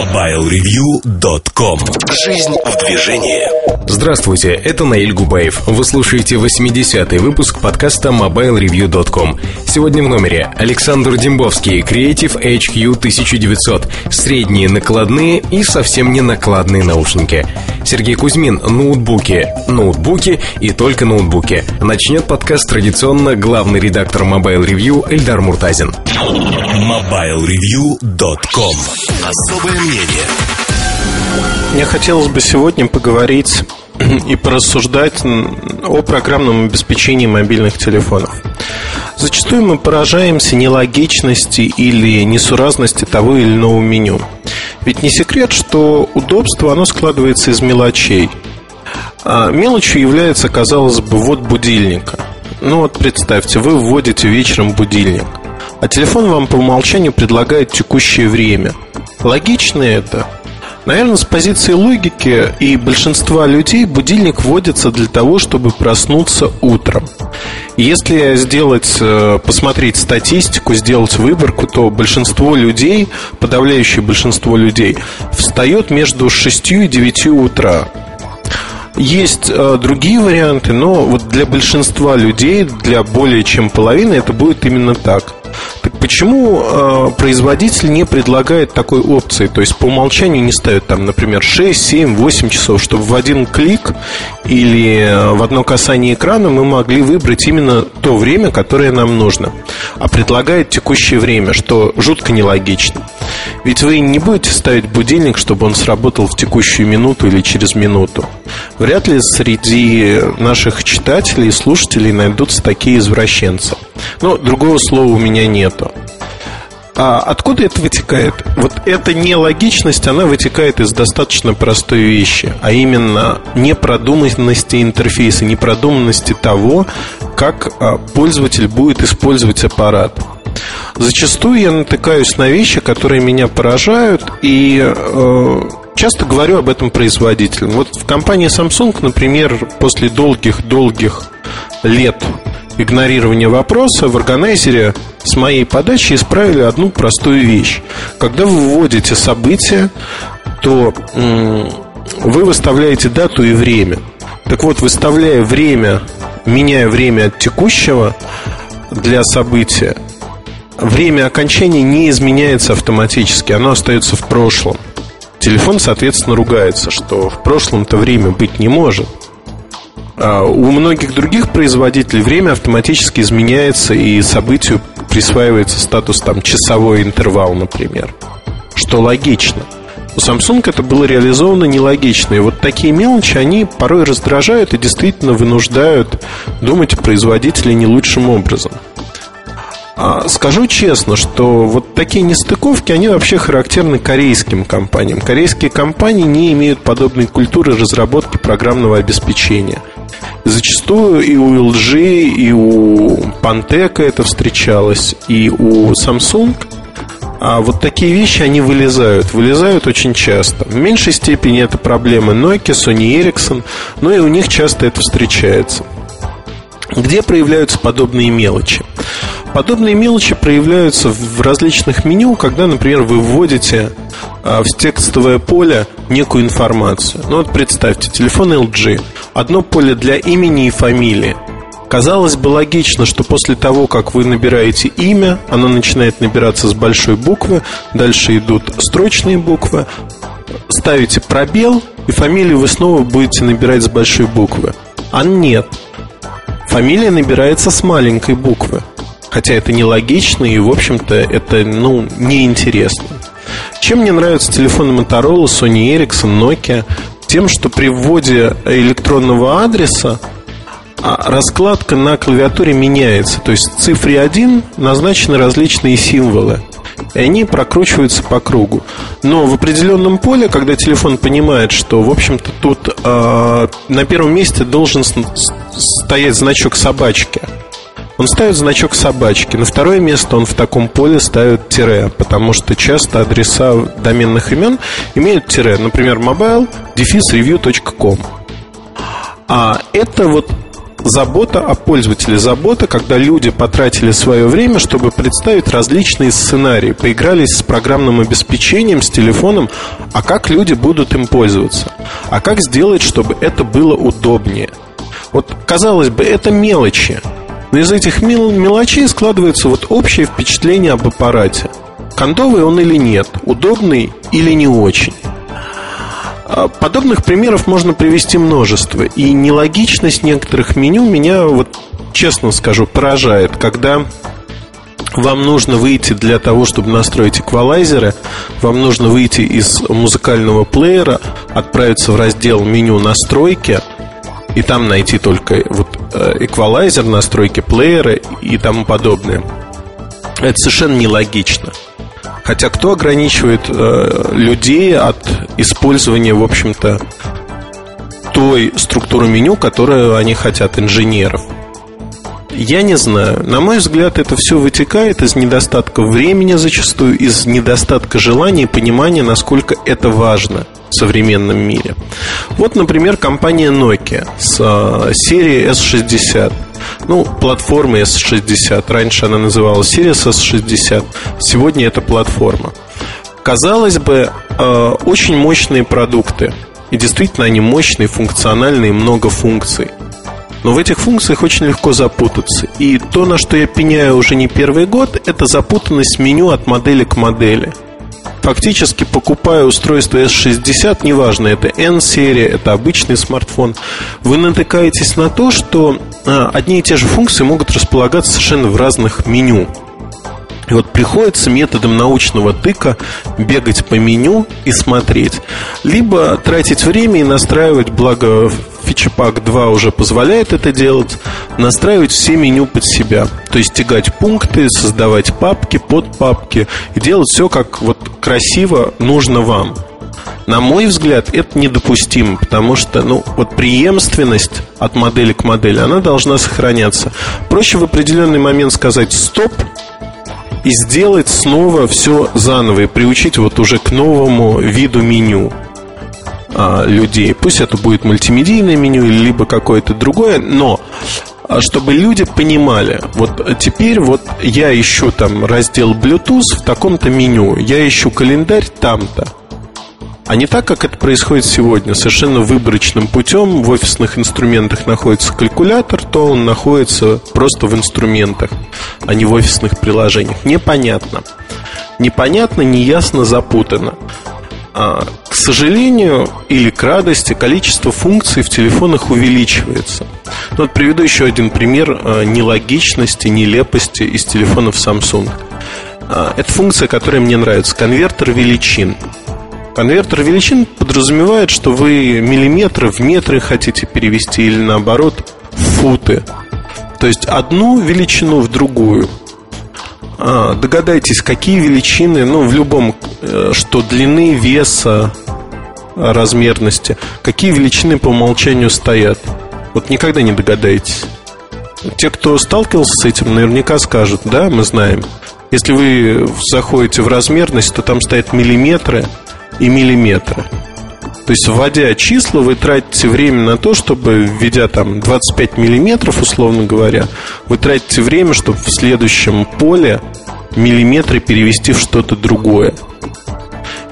MobileReview.com Жизнь в движении Здравствуйте, это Наиль Губаев. Вы слушаете 80-й выпуск подкаста MobileReview.com. Сегодня в номере Александр Дембовский, Creative HQ 1900, средние накладные и совсем не накладные наушники. Сергей Кузьмин, ноутбуки, ноутбуки и только ноутбуки. Начнет подкаст традиционно главный редактор Mobile Review Эльдар Муртазин. MobileReview.com Особое мнение Мне хотелось бы сегодня поговорить и порассуждать о программном обеспечении мобильных телефонов. Зачастую мы поражаемся нелогичности или несуразности того или иного меню. Ведь не секрет, что удобство оно складывается из мелочей. А мелочью является, казалось бы, вот будильника. Ну вот представьте, вы вводите вечером будильник, а телефон вам по умолчанию предлагает текущее время. Логично это? Наверное, с позиции логики и большинства людей будильник вводится для того, чтобы проснуться утром. Если сделать, э, посмотреть статистику, сделать выборку, то большинство людей, подавляющее большинство людей, встает между 6 и 9 утра. Есть э, другие варианты, но вот для большинства людей, для более чем половины, это будет именно так. ты почему э, производитель не предлагает такой опции? То есть по умолчанию не ставит там, например, 6, 7, 8 часов, чтобы в один клик или э, в одно касание экрана мы могли выбрать именно то время, которое нам нужно. А предлагает текущее время, что жутко нелогично. Ведь вы не будете ставить будильник, чтобы он сработал в текущую минуту или через минуту. Вряд ли среди наших читателей и слушателей найдутся такие извращенцы. Но другого слова у меня нету. А откуда это вытекает? Вот эта нелогичность, она вытекает из достаточно простой вещи, а именно непродуманности интерфейса, непродуманности того, как а, пользователь будет использовать аппарат. Зачастую я натыкаюсь на вещи, которые меня поражают, и э, часто говорю об этом производителям. Вот в компании Samsung, например, после долгих-долгих лет игнорирования вопроса в органайзере с моей подачи исправили одну простую вещь. Когда вы вводите события, то вы выставляете дату и время. Так вот, выставляя время, меняя время от текущего для события, время окончания не изменяется автоматически, оно остается в прошлом. Телефон, соответственно, ругается, что в прошлом-то время быть не может. А у многих других производителей время автоматически изменяется и событию присваивается статус там часовой интервал, например. Что логично. У Samsung это было реализовано нелогично. И вот такие мелочи, они порой раздражают и действительно вынуждают думать о производителе не лучшим образом. А, скажу честно, что вот такие нестыковки, они вообще характерны корейским компаниям. Корейские компании не имеют подобной культуры разработки программного обеспечения. Зачастую и у LG, и у Panteka это встречалось, и у Samsung а вот такие вещи, они вылезают. Вылезают очень часто. В меньшей степени это проблемы Nokia, Sony Ericsson, но и у них часто это встречается. Где проявляются подобные мелочи? Подобные мелочи проявляются в различных меню, когда, например, вы вводите в текстовое поле некую информацию. Ну вот представьте, телефон LG. Одно поле для имени и фамилии. Казалось бы логично, что после того, как вы набираете имя, оно начинает набираться с большой буквы, дальше идут строчные буквы, ставите пробел, и фамилию вы снова будете набирать с большой буквы. А нет. Фамилия набирается с маленькой буквы. Хотя это нелогично и, в общем-то, это, ну, неинтересно. Чем мне нравятся телефоны Motorola, Sony Ericsson, Nokia? Тем, что при вводе электронного адреса а, раскладка на клавиатуре меняется. То есть в цифре 1 назначены различные символы. И они прокручиваются по кругу. Но в определенном поле, когда телефон понимает, что, в общем-то, тут э, на первом месте должен стоять значок собачки – он ставит значок собачки. На второе место он в таком поле ставит тире, потому что часто адреса доменных имен имеют тире. Например, mobile review.com. А это вот забота о пользователе, забота, когда люди потратили свое время, чтобы представить различные сценарии, поигрались с программным обеспечением, с телефоном, а как люди будут им пользоваться, а как сделать, чтобы это было удобнее. Вот, казалось бы, это мелочи, но из этих мел мелочей складывается вот общее впечатление об аппарате. Кондовый он или нет, удобный или не очень. А, подобных примеров можно привести множество. И нелогичность некоторых меню меня, вот честно скажу, поражает, когда вам нужно выйти для того, чтобы настроить эквалайзеры, вам нужно выйти из музыкального плеера, отправиться в раздел меню настройки, и там найти только вот э, эквалайзер, настройки плеера и тому подобное. Это совершенно нелогично. Хотя кто ограничивает э, людей от использования, в общем-то, той структуры меню, которую они хотят, инженеров? Я не знаю. На мой взгляд, это все вытекает из недостатка времени зачастую, из недостатка желания и понимания, насколько это важно в современном мире. Вот, например, компания Nokia с э, серией S60 ну, платформы S60. Раньше она называлась Series S60. Сегодня это платформа. Казалось бы, э, очень мощные продукты. И действительно они мощные, функциональные, много функций. Но в этих функциях очень легко запутаться. И то, на что я пеняю уже не первый год, это запутанность меню от модели к модели фактически покупая устройство S60, неважно, это N-серия, это обычный смартфон, вы натыкаетесь на то, что а, одни и те же функции могут располагаться совершенно в разных меню. И вот приходится методом научного тыка бегать по меню и смотреть. Либо тратить время и настраивать, благо Фичепак 2 уже позволяет это делать, настраивать все меню под себя. То есть тягать пункты, создавать папки, подпапки и делать все как вот красиво нужно вам. На мой взгляд, это недопустимо, потому что, ну, вот преемственность от модели к модели, она должна сохраняться. Проще в определенный момент сказать «стоп», и сделать снова все заново и приучить вот уже к новому виду меню а, людей. Пусть это будет мультимедийное меню либо какое-то другое, но а, чтобы люди понимали, вот теперь вот я ищу там раздел Bluetooth в таком-то меню, я ищу календарь там-то. А не так, как это происходит сегодня, совершенно выборочным путем. В офисных инструментах находится калькулятор, то он находится просто в инструментах, а не в офисных приложениях. Непонятно. Непонятно, неясно, запутано. А, к сожалению или к радости, количество функций в телефонах увеличивается. Ну, вот приведу еще один пример а, нелогичности, нелепости из телефонов Samsung. А, это функция, которая мне нравится. Конвертер величин. Конвертер величин подразумевает, что вы миллиметры в метры хотите перевести или наоборот в футы. То есть одну величину в другую. А, догадайтесь, какие величины, ну, в любом, э, что длины, веса, размерности, какие величины по умолчанию стоят. Вот никогда не догадаетесь. Те, кто сталкивался с этим, наверняка скажут, да, мы знаем. Если вы заходите в размерность, то там стоят миллиметры, и миллиметра. То есть, вводя числа, вы тратите время на то, чтобы, введя там 25 миллиметров, условно говоря, вы тратите время, чтобы в следующем поле миллиметры перевести в что-то другое.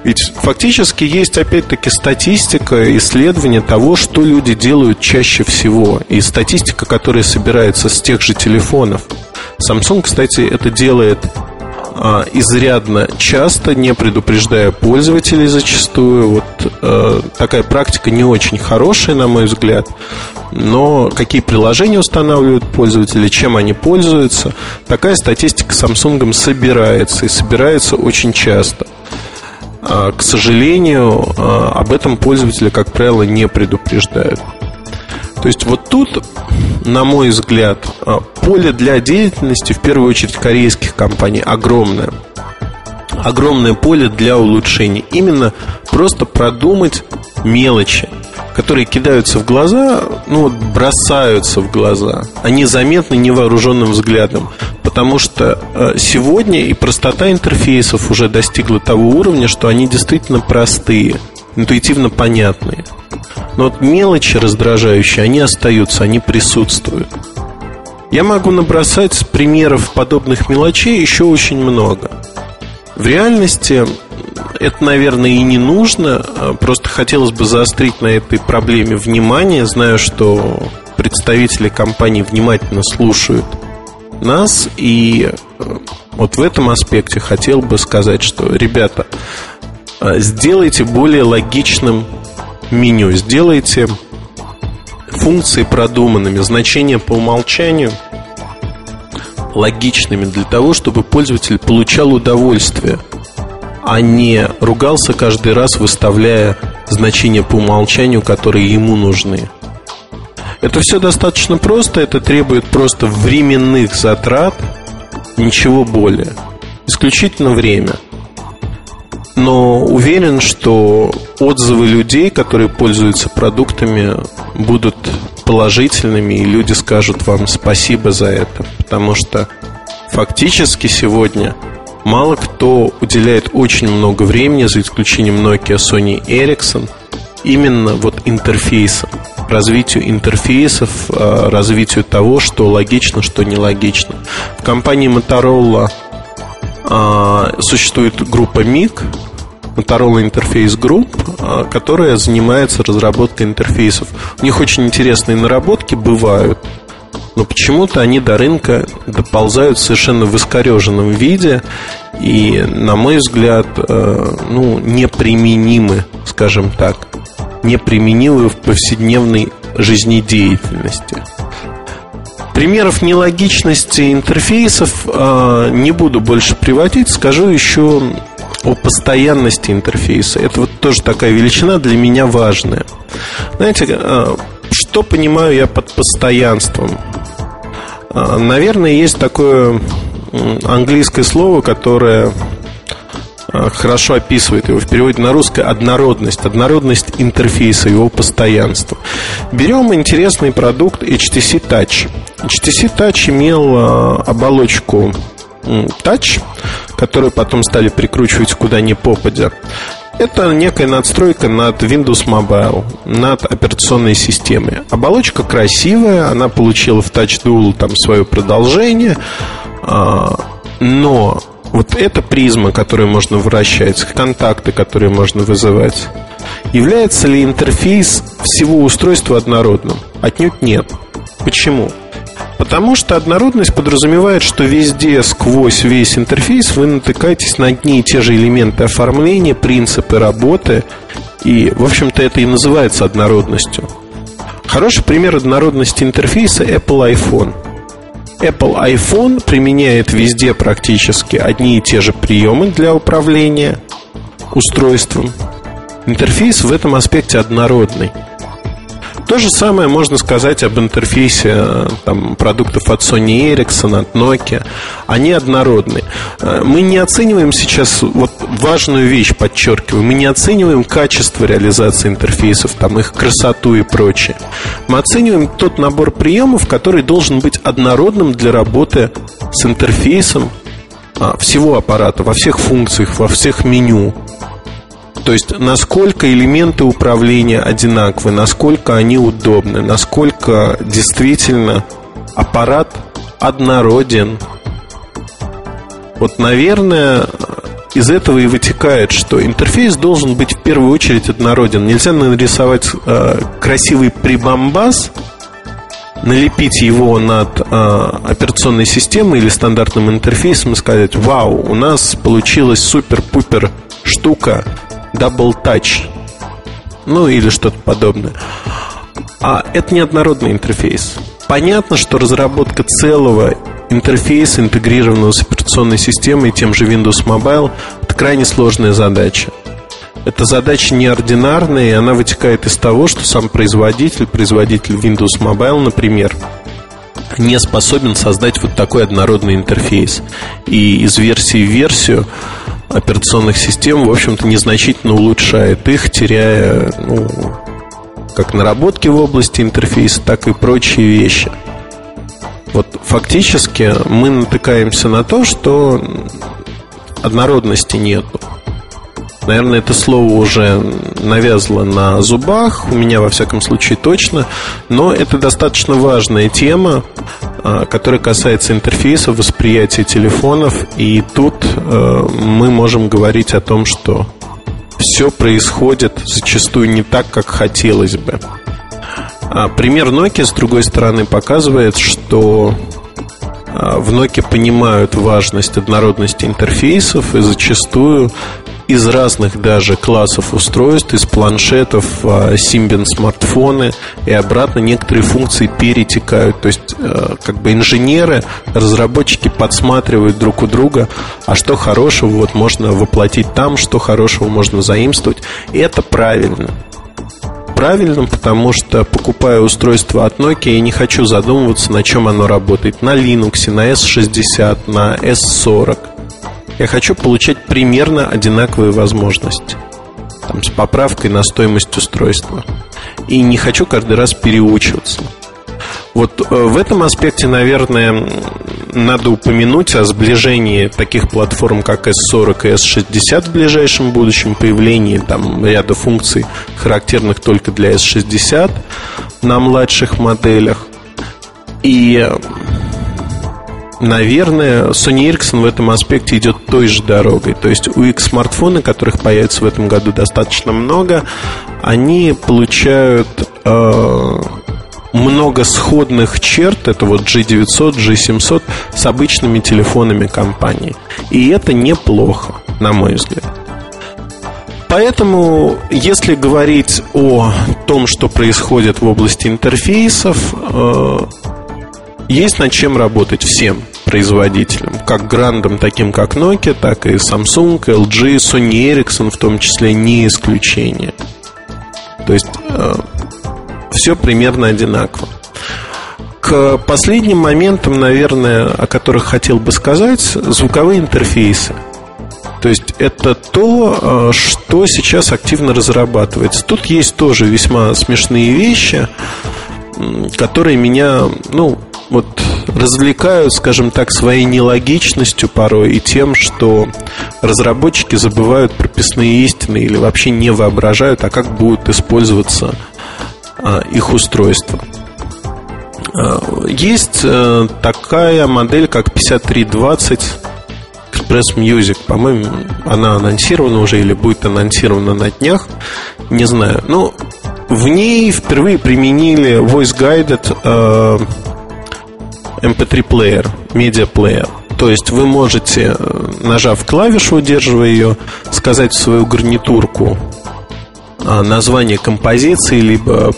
Ведь фактически есть опять-таки статистика, исследования того, что люди делают чаще всего. И статистика, которая собирается с тех же телефонов. Samsung, кстати, это делает а, изрядно часто, не предупреждая пользователей зачастую. Вот э, такая практика не очень хорошая, на мой взгляд. Но какие приложения устанавливают пользователи, чем они пользуются, такая статистика Samsung собирается и собирается очень часто. А, к сожалению, а, об этом пользователи, как правило, не предупреждают. То есть вот тут, на мой взгляд, а, поле для деятельности, в первую очередь корейских компаний, огромное. Огромное поле для улучшений. Именно просто продумать мелочи, которые кидаются в глаза, ну вот бросаются в глаза. Они заметны невооруженным взглядом. Потому что а, сегодня и простота интерфейсов уже достигла того уровня, что они действительно простые – интуитивно понятные. Но вот мелочи раздражающие, они остаются, они присутствуют. Я могу набросать примеров подобных мелочей еще очень много. В реальности это, наверное, и не нужно. Просто хотелось бы заострить на этой проблеме внимание. Знаю, что представители компании внимательно слушают нас. И э, вот в этом аспекте хотел бы сказать, что, ребята, сделайте более логичным меню, сделайте функции продуманными, значения по умолчанию логичными для того, чтобы пользователь получал удовольствие, а не ругался каждый раз, выставляя значения по умолчанию, которые ему нужны. Это все достаточно просто, это требует просто временных затрат, ничего более. Исключительно время. Но уверен, что отзывы людей, которые пользуются продуктами, будут положительными, и люди скажут вам спасибо за это. Потому что фактически сегодня мало кто уделяет очень много времени, за исключением Nokia, Sony, Ericsson, именно вот интерфейсам развитию интерфейсов, а, развитию того, что логично, что нелогично. В компании Motorola а, существует группа MIG, Motorola Interface Group, а, которая занимается разработкой интерфейсов. У них очень интересные наработки бывают, но почему-то они до рынка доползают совершенно в искореженном виде и, на мой взгляд, ну, неприменимы, скажем так неприменимы в повседневной жизнедеятельности. Примеров нелогичности интерфейсов э, не буду больше приводить, скажу еще о постоянности интерфейса. Это вот тоже такая величина для меня важная. Знаете, э, что понимаю я под постоянством? Э, наверное, есть такое английское слово, которое Э, хорошо описывает его в переводе на русское однородность, однородность интерфейса, его постоянство. Берем интересный продукт HTC Touch. HTC Touch имел оболочку Touch, которую потом стали прикручивать куда ни попадя. Это некая надстройка над Windows Mobile, над операционной системой. Оболочка красивая, она получила в Touch Dual там свое продолжение, а, но вот эта призма, которую можно вращать, контакты, которые можно вызывать, является ли интерфейс всего устройства однородным? Отнюдь нет. Почему? Потому что однородность подразумевает, что везде сквозь весь интерфейс вы натыкаетесь на одни и те же элементы оформления, принципы работы. И, в общем-то, это и называется однородностью. Хороший пример однородности интерфейса Apple iPhone – Apple iPhone применяет везде практически одни и те же приемы для управления устройством. Интерфейс в этом аспекте однородный. То же самое можно сказать об интерфейсе э, там, продуктов от Sony Ericsson, от Nokia. Они однородны. Э, мы не оцениваем сейчас, вот важную вещь подчеркиваю, мы не оцениваем качество реализации интерфейсов, там, их красоту и прочее. Мы оцениваем тот набор приемов, который должен быть однородным для работы с интерфейсом а, всего аппарата, во всех функциях, во всех меню. То есть, насколько элементы управления одинаковы, насколько они удобны, насколько действительно аппарат однороден. Вот, наверное, из этого и вытекает, что интерфейс должен быть в первую очередь однороден. Нельзя нарисовать э, красивый прибамбас, налепить его над э, операционной системой или стандартным интерфейсом и сказать, вау, у нас получилась супер-пупер штука, Double Touch, ну или что-то подобное. А это неоднородный интерфейс. Понятно, что разработка целого интерфейса, интегрированного с операционной системой, тем же Windows Mobile, это крайне сложная задача. Эта задача неординарная, и она вытекает из того, что сам производитель, производитель Windows Mobile, например, не способен создать вот такой однородный интерфейс. И из версии в версию операционных систем, в общем-то, незначительно улучшает их, теряя ну, как наработки в области интерфейса, так и прочие вещи. Вот фактически мы натыкаемся на то, что однородности нету. Наверное, это слово уже навязло на зубах, у меня во всяком случае точно, но это достаточно важная тема, а, которая касается интерфейса, восприятия телефонов, и тут э, мы можем говорить о том, что все происходит зачастую не так, как хотелось бы. А пример Nokia, с другой стороны, показывает, что а, в Nokia понимают важность однородности интерфейсов и зачастую из разных даже классов устройств, из планшетов, а, Symbian смартфоны и обратно некоторые функции перетекают. То есть а, как бы инженеры, разработчики подсматривают друг у друга, а что хорошего вот можно воплотить там, что хорошего можно заимствовать. И это правильно правильным, потому что покупая устройство от Nokia, я не хочу задумываться, на чем оно работает. На Linux, на S60, на S40. Я хочу получать примерно одинаковые возможности. Там, с поправкой на стоимость устройства. И не хочу каждый раз переучиваться. Вот э, в этом аспекте, наверное, надо упомянуть о сближении таких платформ, как S40 и S60 в ближайшем будущем, появлении там ряда функций, характерных только для S60 на младших моделях. И Наверное, Sony Ericsson в этом аспекте идет той же дорогой. То есть у их смартфонов, которых появится в этом году достаточно много, они получают э, много сходных черт, это вот G900, G700 с обычными телефонами компании. И это неплохо, на мой взгляд. Поэтому, если говорить о том, что происходит в области интерфейсов, э, есть над чем работать всем производителям, как грандам, таким как Nokia, так и Samsung, LG, Sony Ericsson в том числе не исключение. То есть э, все примерно одинаково. К последним моментам, наверное, о которых хотел бы сказать, звуковые интерфейсы. То есть это то, э, что сейчас активно разрабатывается. Тут есть тоже весьма смешные вещи, которые меня, ну, вот развлекают, скажем так, своей нелогичностью порой и тем, что разработчики забывают прописные истины или вообще не воображают, а как будут использоваться а, их устройства. А, есть э, такая модель, как 5320 Express Music. По-моему, она анонсирована уже или будет анонсирована на днях. Не знаю. Ну, в ней впервые применили Voice Guided э, MP3 плеер, медиа плеер. То есть вы можете, э, нажав клавишу, удерживая ее, сказать в свою гарнитурку а, название композиции, либо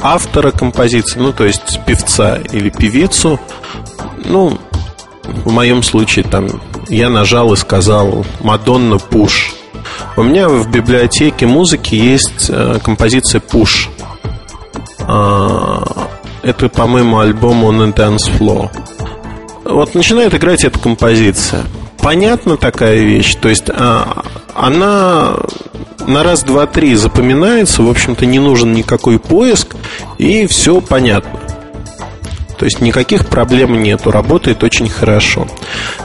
автора композиции, ну, то есть певца или певицу. Ну, в моем случае там я нажал и сказал Мадонна Пуш. У меня в библиотеке музыки есть э, композиция Push. Это, по-моему, альбом On a Dance Floor. Вот начинает играть эта композиция. Понятна такая вещь. То есть а, она на раз, два, три запоминается, в общем-то, не нужен никакой поиск, и все понятно. То есть никаких проблем нету, работает очень хорошо.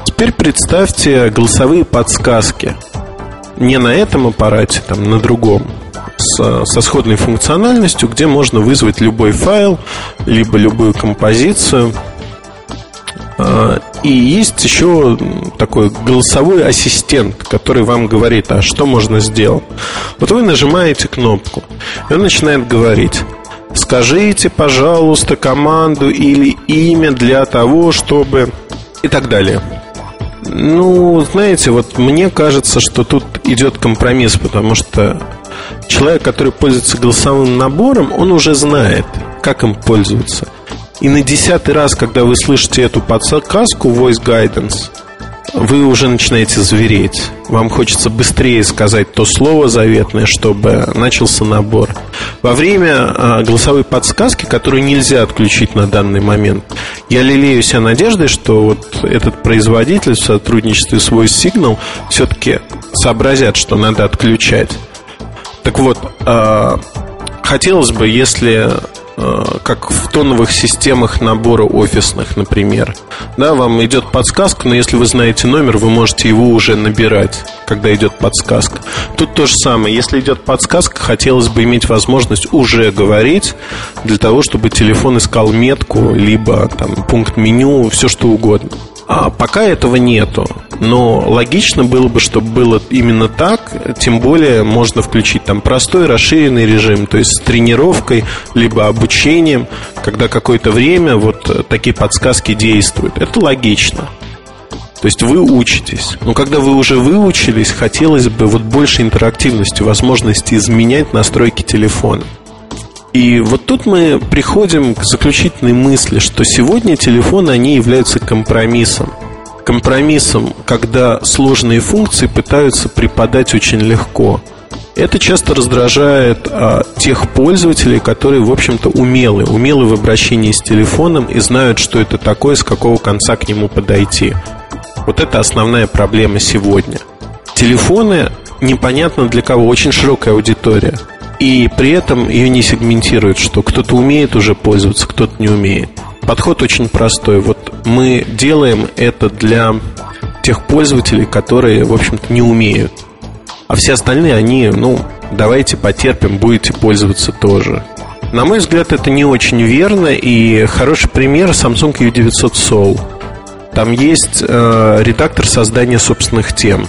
Теперь представьте голосовые подсказки. Не на этом аппарате, там, на другом. С, со сходной функциональностью, где можно вызвать любой файл, либо любую композицию – а, и есть еще такой голосовой ассистент, который вам говорит, а что можно сделать. Вот вы нажимаете кнопку, и он начинает говорить. Скажите, пожалуйста, команду или имя для того, чтобы... И так далее. Ну, знаете, вот мне кажется, что тут идет компромисс, потому что человек, который пользуется голосовым набором, он уже знает, как им пользоваться. И на десятый раз, когда вы слышите эту подсказку Voice Guidance, вы уже начинаете звереть. Вам хочется быстрее сказать то слово заветное, чтобы начался набор. Во время а, голосовой подсказки, которую нельзя отключить на данный момент, я лелею себя надеждой, что вот этот производитель в сотрудничестве с Voice Signal все-таки сообразят, что надо отключать. Так вот, а, хотелось бы, если как в тоновых системах набора офисных, например. Да, вам идет подсказка, но если вы знаете номер, вы можете его уже набирать, когда идет подсказка. Тут то же самое. Если идет подсказка, хотелось бы иметь возможность уже говорить для того, чтобы телефон искал метку, либо там, пункт меню, все что угодно. А пока этого нету. Но логично было бы, чтобы было именно так. Тем более можно включить там простой расширенный режим, то есть с тренировкой, либо обучением, когда какое-то время вот такие подсказки действуют. Это логично. То есть вы учитесь. Но когда вы уже выучились, хотелось бы вот больше интерактивности, возможности изменять настройки телефона. И вот тут мы приходим к заключительной мысли, что сегодня телефоны, они являются компромиссом. Компромиссом, когда сложные функции пытаются преподать очень легко. Это часто раздражает а, тех пользователей, которые, в общем-то, умелы, умелы в обращении с телефоном и знают, что это такое, с какого конца к нему подойти. Вот это основная проблема сегодня. Телефоны непонятно для кого, очень широкая аудитория – и при этом ее не сегментируют, что кто-то умеет уже пользоваться, кто-то не умеет. Подход очень простой. Вот мы делаем это для тех пользователей, которые, в общем-то, не умеют. А все остальные, они, ну, давайте потерпим, будете пользоваться тоже. На мой взгляд, это не очень верно, и хороший пример Samsung U900 Soul. Там есть э, редактор создания собственных тем.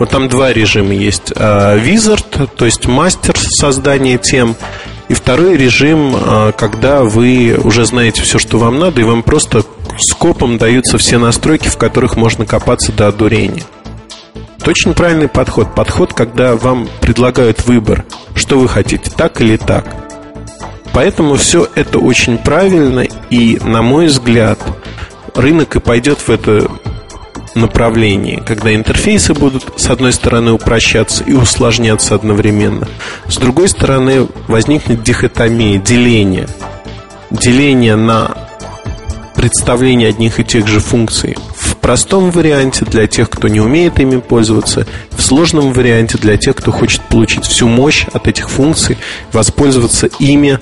Вот там два режима есть. А, Wizard, то есть мастер создания тем. И второй режим, а, когда вы уже знаете все, что вам надо, и вам просто скопом даются все настройки, в которых можно копаться до одурения. Это очень правильный подход. Подход, когда вам предлагают выбор, что вы хотите, так или так. Поэтому все это очень правильно, и, на мой взгляд, рынок и пойдет в это направлении, когда интерфейсы будут, с одной стороны, упрощаться и усложняться одновременно, с другой стороны, возникнет дихотомия, деление. Деление на представление одних и тех же функций в простом варианте для тех, кто не умеет ими пользоваться, в сложном варианте для тех, кто хочет получить всю мощь от этих функций, воспользоваться ими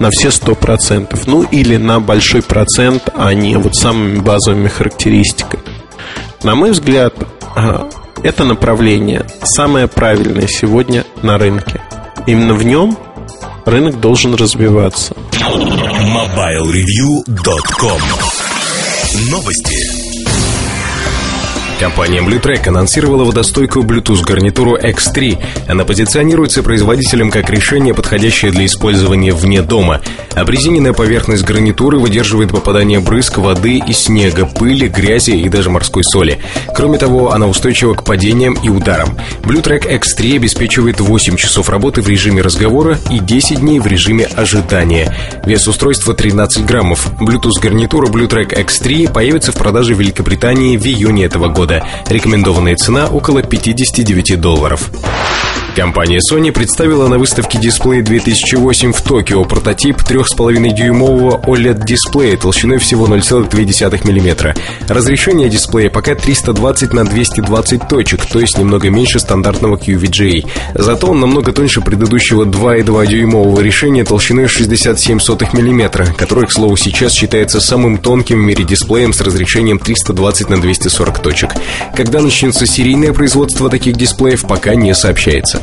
на все 100%. Ну или на большой процент, а не вот самыми базовыми характеристиками. На мой взгляд, это направление самое правильное сегодня на рынке. Именно в нем рынок должен развиваться. MobileReview.com Новости. Компания Bluetrack анонсировала водостойкую Bluetooth гарнитуру X3. Она позиционируется производителем как решение, подходящее для использования вне дома. Обрезиненная поверхность гарнитуры выдерживает попадание брызг, воды и снега, пыли, грязи и даже морской соли. Кроме того, она устойчива к падениям и ударам. Bluetrack X3 обеспечивает 8 часов работы в режиме разговора и 10 дней в режиме ожидания. Вес устройства 13 граммов. Bluetooth гарнитура Bluetrack X3 появится в продаже в Великобритании в июне этого года года. Рекомендованная цена около 59 долларов. Компания Sony представила на выставке дисплей 2008 в Токио прототип 3,5-дюймового OLED-дисплея толщиной всего 0,2 мм. Разрешение дисплея пока 320 на 220 точек, то есть немного меньше стандартного QVGA. Зато он намного тоньше предыдущего 2,2-дюймового решения толщиной 67 мм, которое, к слову, сейчас считается самым тонким в мире дисплеем с разрешением 320 на 240 точек. Когда начнется серийное производство таких дисплеев, пока не сообщается.